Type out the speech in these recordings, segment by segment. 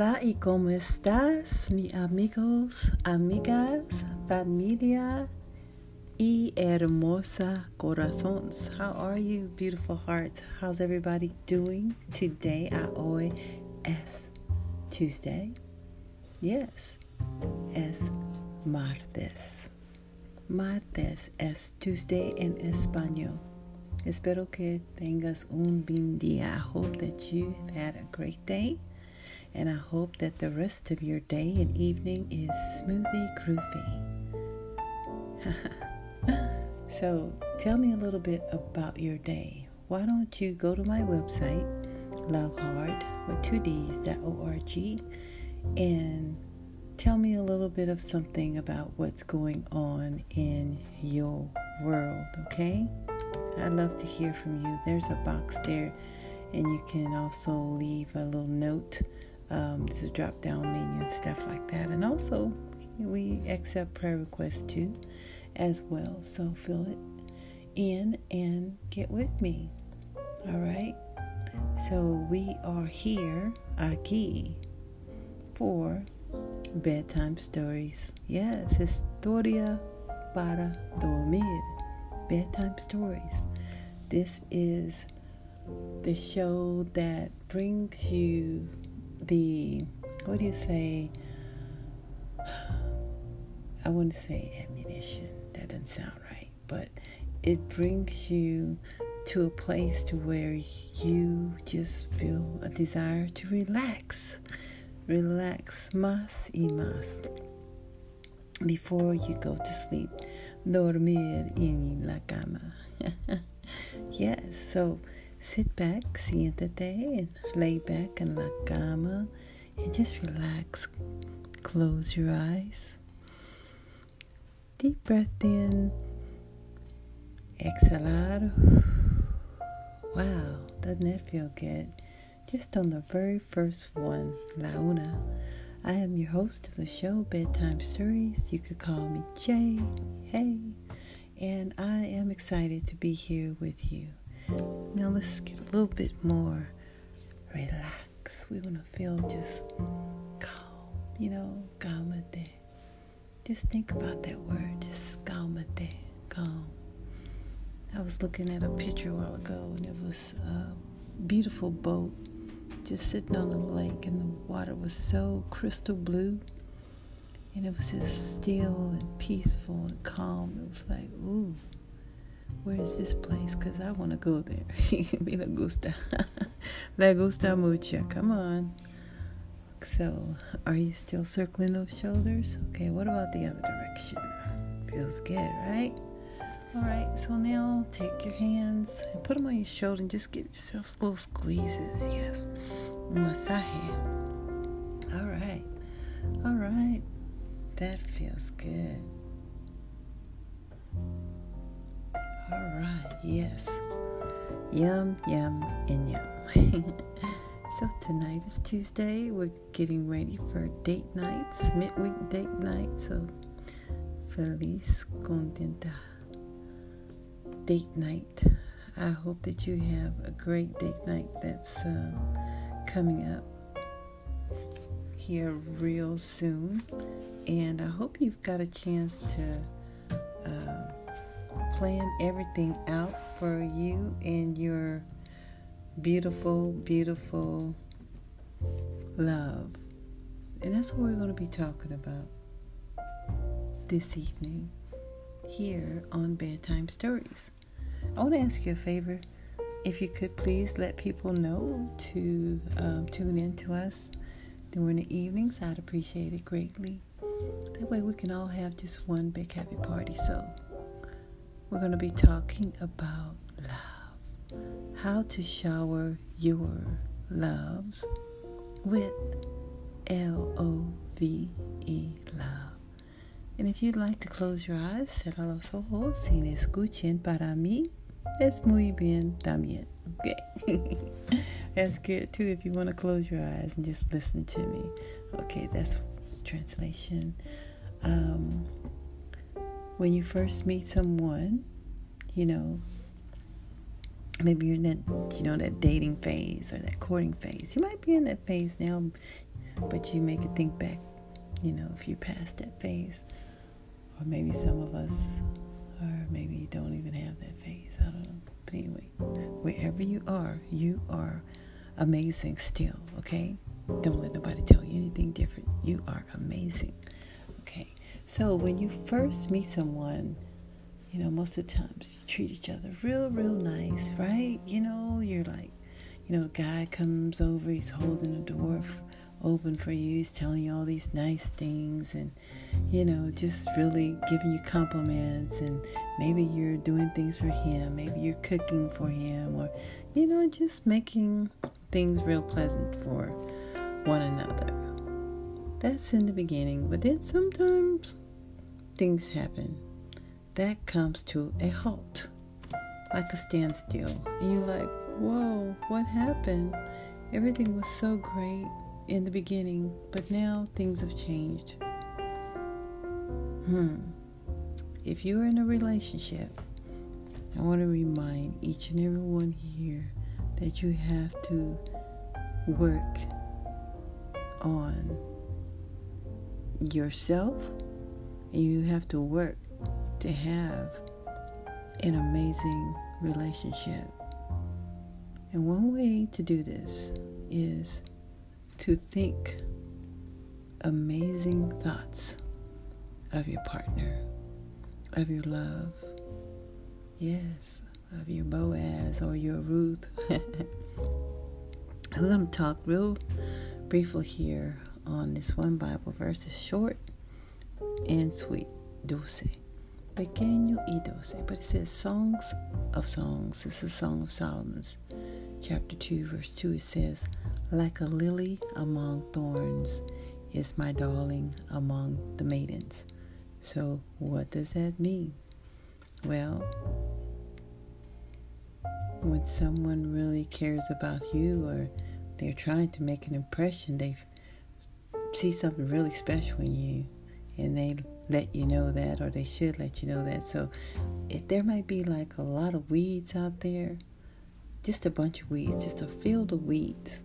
Hola y cómo estás, mi amigos, amigas, familia y hermosa corazones. How are you, beautiful hearts? How's everybody doing today? A hoy es Tuesday. Yes, es martes. Martes es Tuesday en español. Espero que tengas un buen día. I hope that you've had a great day. And I hope that the rest of your day and evening is smoothie groovy. so, tell me a little bit about your day. Why don't you go to my website, lovehard with two D's.org, and tell me a little bit of something about what's going on in your world, okay? I'd love to hear from you. There's a box there, and you can also leave a little note. Um, there's a drop down menu and stuff like that. And also, we accept prayer requests too, as well. So fill it in and get with me. All right. So we are here, aquí, for bedtime stories. Yes, historia para dormir bedtime stories. This is the show that brings you the, what do you say? I want to say ammunition. That doesn't sound right, but it brings you to a place to where you just feel a desire to relax. Relax más y más before you go to sleep dormir en la cama. yes, so sit back, siéntate, and lay back in la cama and just relax. Close your eyes. Deep breath in. Exhalar. Wow, doesn't that feel good? Just on the very first one, La Una. I am your host of the show, Bedtime Stories. You could call me Jay. Hey. And I am excited to be here with you. Now let's get a little bit more relaxed. We want to feel just calm, you know, calmate. Just think about that word, just calmate, calm. I was looking at a picture a while ago and it was a beautiful boat just sitting on the lake, and the water was so crystal blue. And it was just still and peaceful and calm. It was like, ooh, where is this place? Because I want to go there. Me la gusta. la gusta mucho. Come on. So, are you still circling those shoulders? Okay, what about the other direction? Feels good, right? All right, so now take your hands and put them on your shoulder and just give yourself little squeezes. Yes, massage. All right, all right, that feels good. Right, yes, yum, yum, and yum. so tonight is Tuesday. We're getting ready for date nights, midweek date night. So feliz contenta date night. I hope that you have a great date night that's uh, coming up here real soon. And I hope you've got a chance to plan everything out for you and your beautiful, beautiful love. And that's what we're going to be talking about this evening here on Bedtime Stories. I want to ask you a favor. If you could please let people know to um, tune in to us during the evenings, I'd appreciate it greatly. That way we can all have just one big happy party. So, we're going to be talking about love. How to shower your loves with L O V E love. And if you'd like to close your eyes, cerra los ojos sin escuchen para mí. Es muy bien también. Okay. that's good too if you want to close your eyes and just listen to me. Okay, that's translation. Um, when you first meet someone, you know, maybe you're in that, you know, that dating phase or that courting phase. You might be in that phase now. but you make it think back, you know, if you passed that phase. Or maybe some of us, or maybe don't even have that phase. I don't know. But anyway, wherever you are, you are amazing still, okay? Don't let nobody tell you anything different. You are amazing. So when you first meet someone, you know, most of the times you treat each other real, real nice, right? You know, you're like, you know, the guy comes over, he's holding the door open for you, he's telling you all these nice things, and, you know, just really giving you compliments, and maybe you're doing things for him, maybe you're cooking for him, or, you know, just making things real pleasant for one another. That's in the beginning, but then sometimes things happen. That comes to a halt, like a standstill. And you're like, whoa, what happened? Everything was so great in the beginning, but now things have changed. Hmm. If you're in a relationship, I want to remind each and every one here that you have to work on yourself and you have to work to have an amazing relationship. And one way to do this is to think amazing thoughts of your partner, of your love. Yes, of your Boaz or your Ruth. We're going to talk real briefly here on this one Bible verse. It's short and sweet. Dulce. Pequeño y dulce. But it says Songs of Songs. This is Song of Solomon's. Chapter 2, verse 2. It says, Like a lily among thorns is my darling among the maidens. So, what does that mean? Well, when someone really cares about you or they're trying to make an impression, they see something really special in you and they let you know that or they should let you know that. So if there might be like a lot of weeds out there, just a bunch of weeds, just a field of weeds.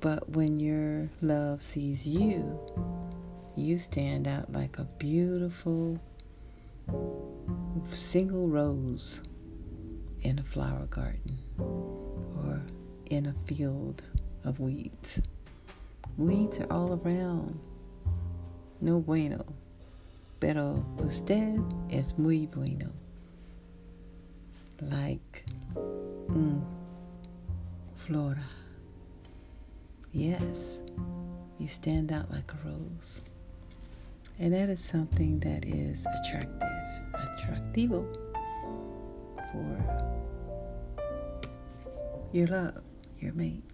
But when your love sees you, you stand out like a beautiful single rose in a flower garden or in a field of weeds. Weeds are all around. No bueno. Pero usted es muy bueno. Like mm, flora. Yes, you stand out like a rose. And that is something that is attractive, attractivo for your love, your mate.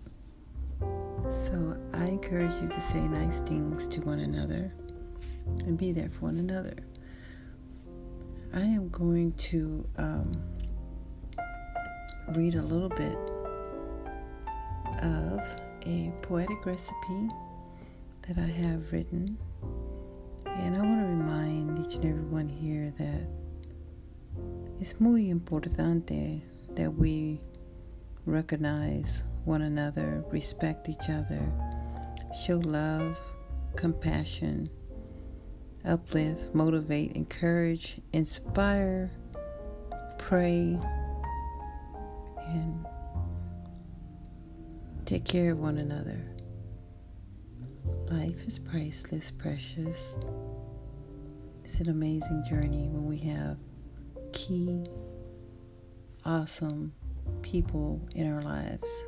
So I encourage you to say nice things to one another and be there for one another. I am going to um, read a little bit of a poetic recipe that I have written. And I want to remind each and everyone here that it's muy importante that we recognize one another, respect each other, show love, compassion, uplift, motivate, encourage, inspire, pray, and take care of one another. Life is priceless, precious. It's an amazing journey when we have key, awesome people in our lives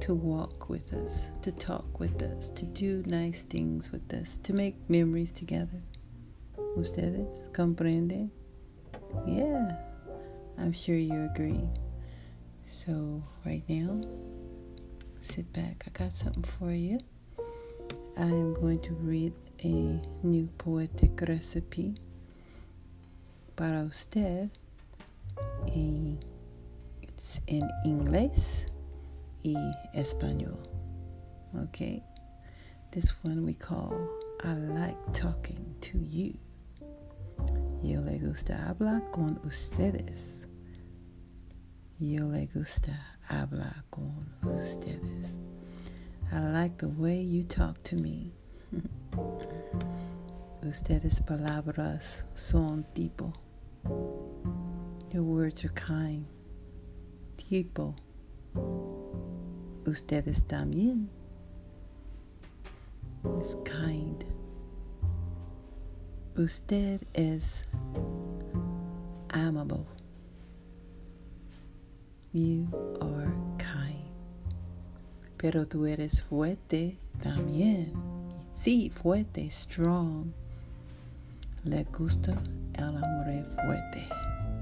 to walk with us, to talk with us, to do nice things with us, to make memories together. ¿Ustedes comprende? Yeah, I'm sure you agree. So, right now, sit back. I got something for you. I am going to read a new poetic recipe para usted. It's in inglés y español. Okay? This one we call I like talking to you. Yo le gusta hablar con ustedes. Yo le gusta hablar con ustedes. I like the way you talk to me. Ustedes palabras son tipo. Your words are kind. Tipo. Ustedes también. Is kind. Usted es amable. You are kind. Pero tú eres fuerte también. Sí, fuerte, strong. Le gusta el hombre fuerte.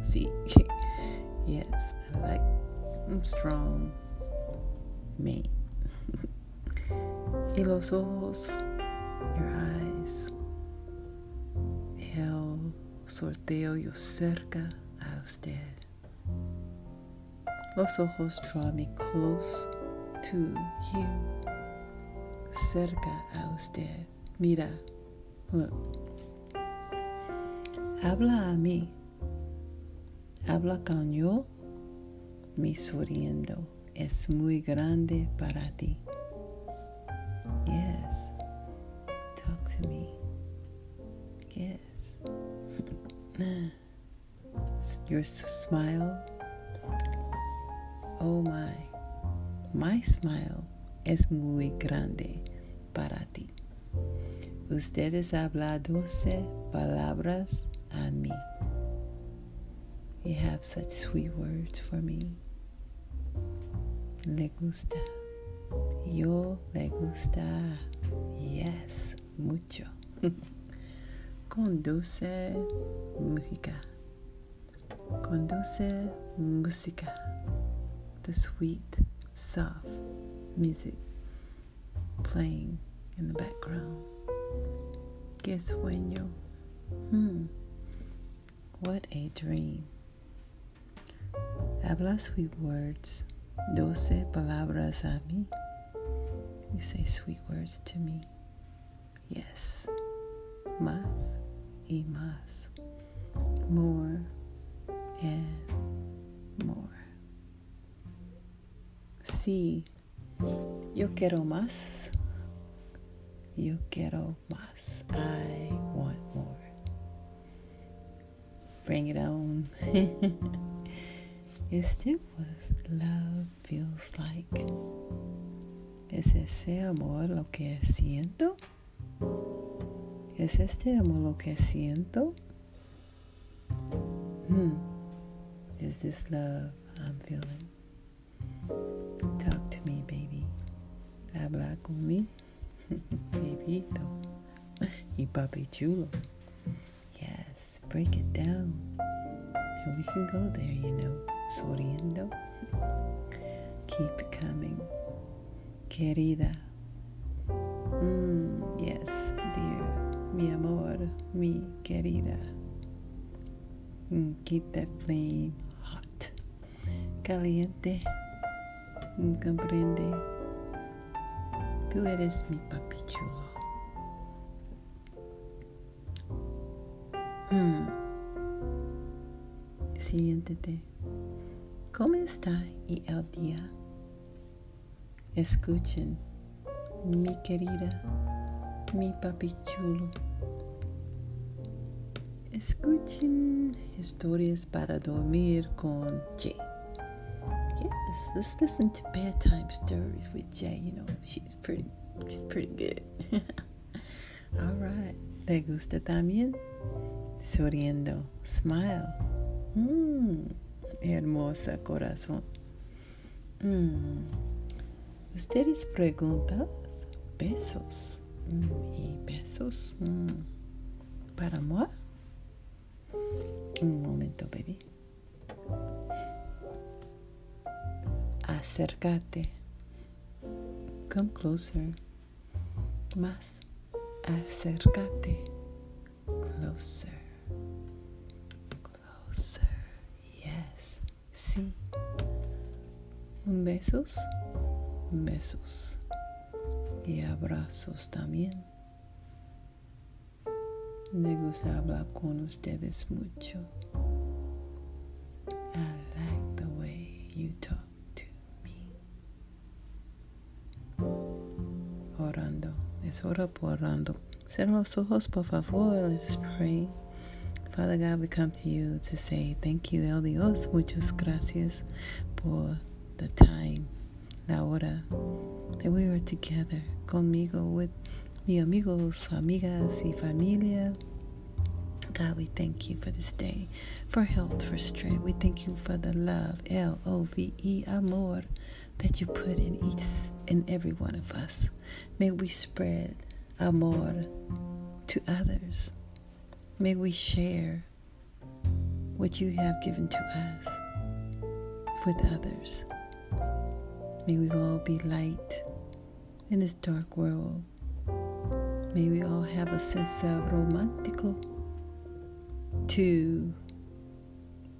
Sí. yes, I like I'm strong. Me. y los ojos, your eyes. El sorteo yo cerca a usted. Los ojos draw me close to you. Cerca a usted. Mira, look. Habla a mí. Habla con yo. Mi sonriendo es muy grande para ti. Yes. Talk to me. Yes. Your smile. Oh my. My smile es muy grande para ti. Ustedes hablan doce palabras a mí. You have such sweet words for me. Le gusta. Yo le gusta. Yes, mucho. Conduce música. Conduce música. The sweet, soft music playing in the background. Que sueño. Hmm. What a dream. Habla sweet words. Doce palabras a mí. You say sweet words to me. Yes. Más y más. More and more. Sí. Yo quiero más. Yo quiero más. I want more. Bring it on. este was love feels like. ¿Es ese amor lo que siento? ¿Es este amor lo que siento? Hmm. Is this love I'm feeling? Talk to me, baby. Habla con mí, bebito. Y papi chulo. Yes, break it down. And we can go there, you know. Sonriendo. Keep coming. Querida. Mm, yes, dear. Mi amor, mi querida. Mm, keep that flame hot. Caliente. Mm, comprende. Tú eres mi papi chulo. Hmm. Siéntete. ¿Cómo está y el día? Escuchen, mi querida, mi papi chulo. Escuchen historias para dormir con Jay. Yes, let's listen to bedtime stories with Jay. You know, she's pretty, she's pretty good. All right. ¿Le gusta también? Sonriendo. Smile. Mmm. Hermosa corazón. Mmm. Ustedes preguntas, besos. Mm, y besos. Mm. Para moi. Un momento, baby. Acércate. Come closer. Más. Acércate. Closer. Sí. Un besos. Besos. Y abrazos también. Me gusta hablar con ustedes mucho. I like the way you talk to me. gracias. Ora por orando. Cierra los ojos, por favor. Let's pray. Father God, we come to you to say thank you, El Dios. Muchas gracias por the time, la hora that we were together conmigo with mi amigos, amigas y familia. God, we thank you for this day, for health, for strength. We thank you for the love, L O V E, amor, that you put in each and every one of us. May we spread amor to others. May we share what you have given to us with others. May we all be light in this dark world. May we all have a sense of romantico to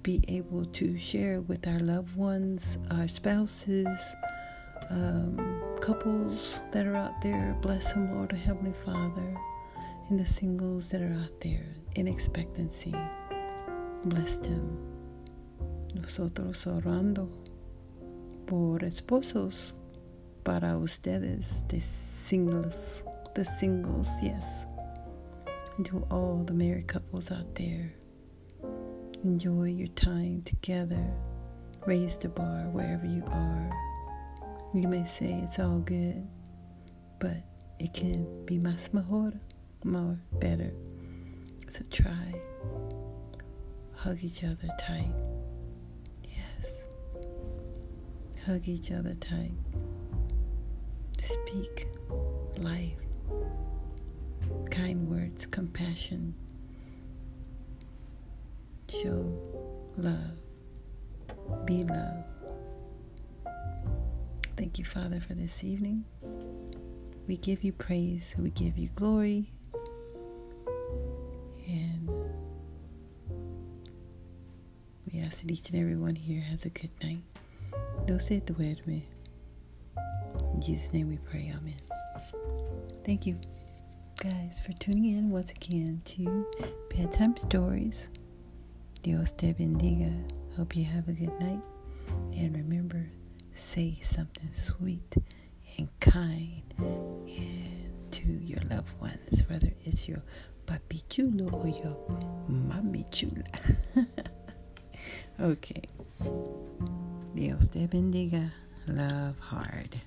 be able to share with our loved ones, our spouses, um, couples that are out there. Bless them, Lord, Heavenly Father, and the singles that are out there in expectancy. Bless them. Nosotros orando por esposos para ustedes, the singles, the singles, yes. To all the married couples out there. Enjoy your time together. Raise the bar wherever you are. You may say it's all good, but it can be más mejor, more better. So try. Hug each other tight. Yes. Hug each other tight. Speak life, kind words, compassion. Show love. Be love. Thank you, Father, for this evening. We give you praise. We give you glory. And we ask that each and every one here has a good night. No se duerme. In Jesus' name we pray. Amen. Thank you, guys, for tuning in once again to Bedtime Stories. Dios te bendiga. Hope you have a good night. And remember, say something sweet and kind to your loved ones, whether it's your papi chulo o yo mami chula. ok. Dios te bendiga. Love hard.